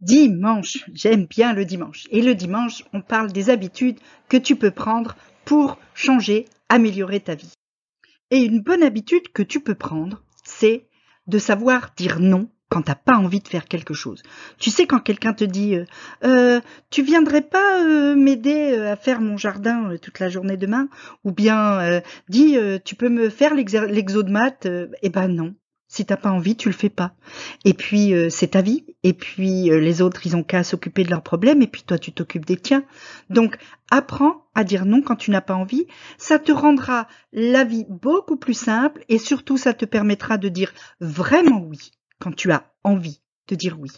Dimanche, j'aime bien le dimanche. Et le dimanche, on parle des habitudes que tu peux prendre pour changer, améliorer ta vie. Et une bonne habitude que tu peux prendre, c'est de savoir dire non quand t'as pas envie de faire quelque chose. Tu sais quand quelqu'un te dit euh, euh, tu viendrais pas euh, m'aider à faire mon jardin toute la journée demain? Ou bien dis tu peux me faire l'exo de maths eh ben non si t'as pas envie, tu le fais pas. Et puis c'est ta vie. Et puis euh, les autres, ils ont qu'à s'occuper de leurs problèmes. Et puis toi, tu t'occupes des tiens. Donc apprends à dire non quand tu n'as pas envie. Ça te rendra la vie beaucoup plus simple. Et surtout, ça te permettra de dire vraiment oui quand tu as envie de dire oui.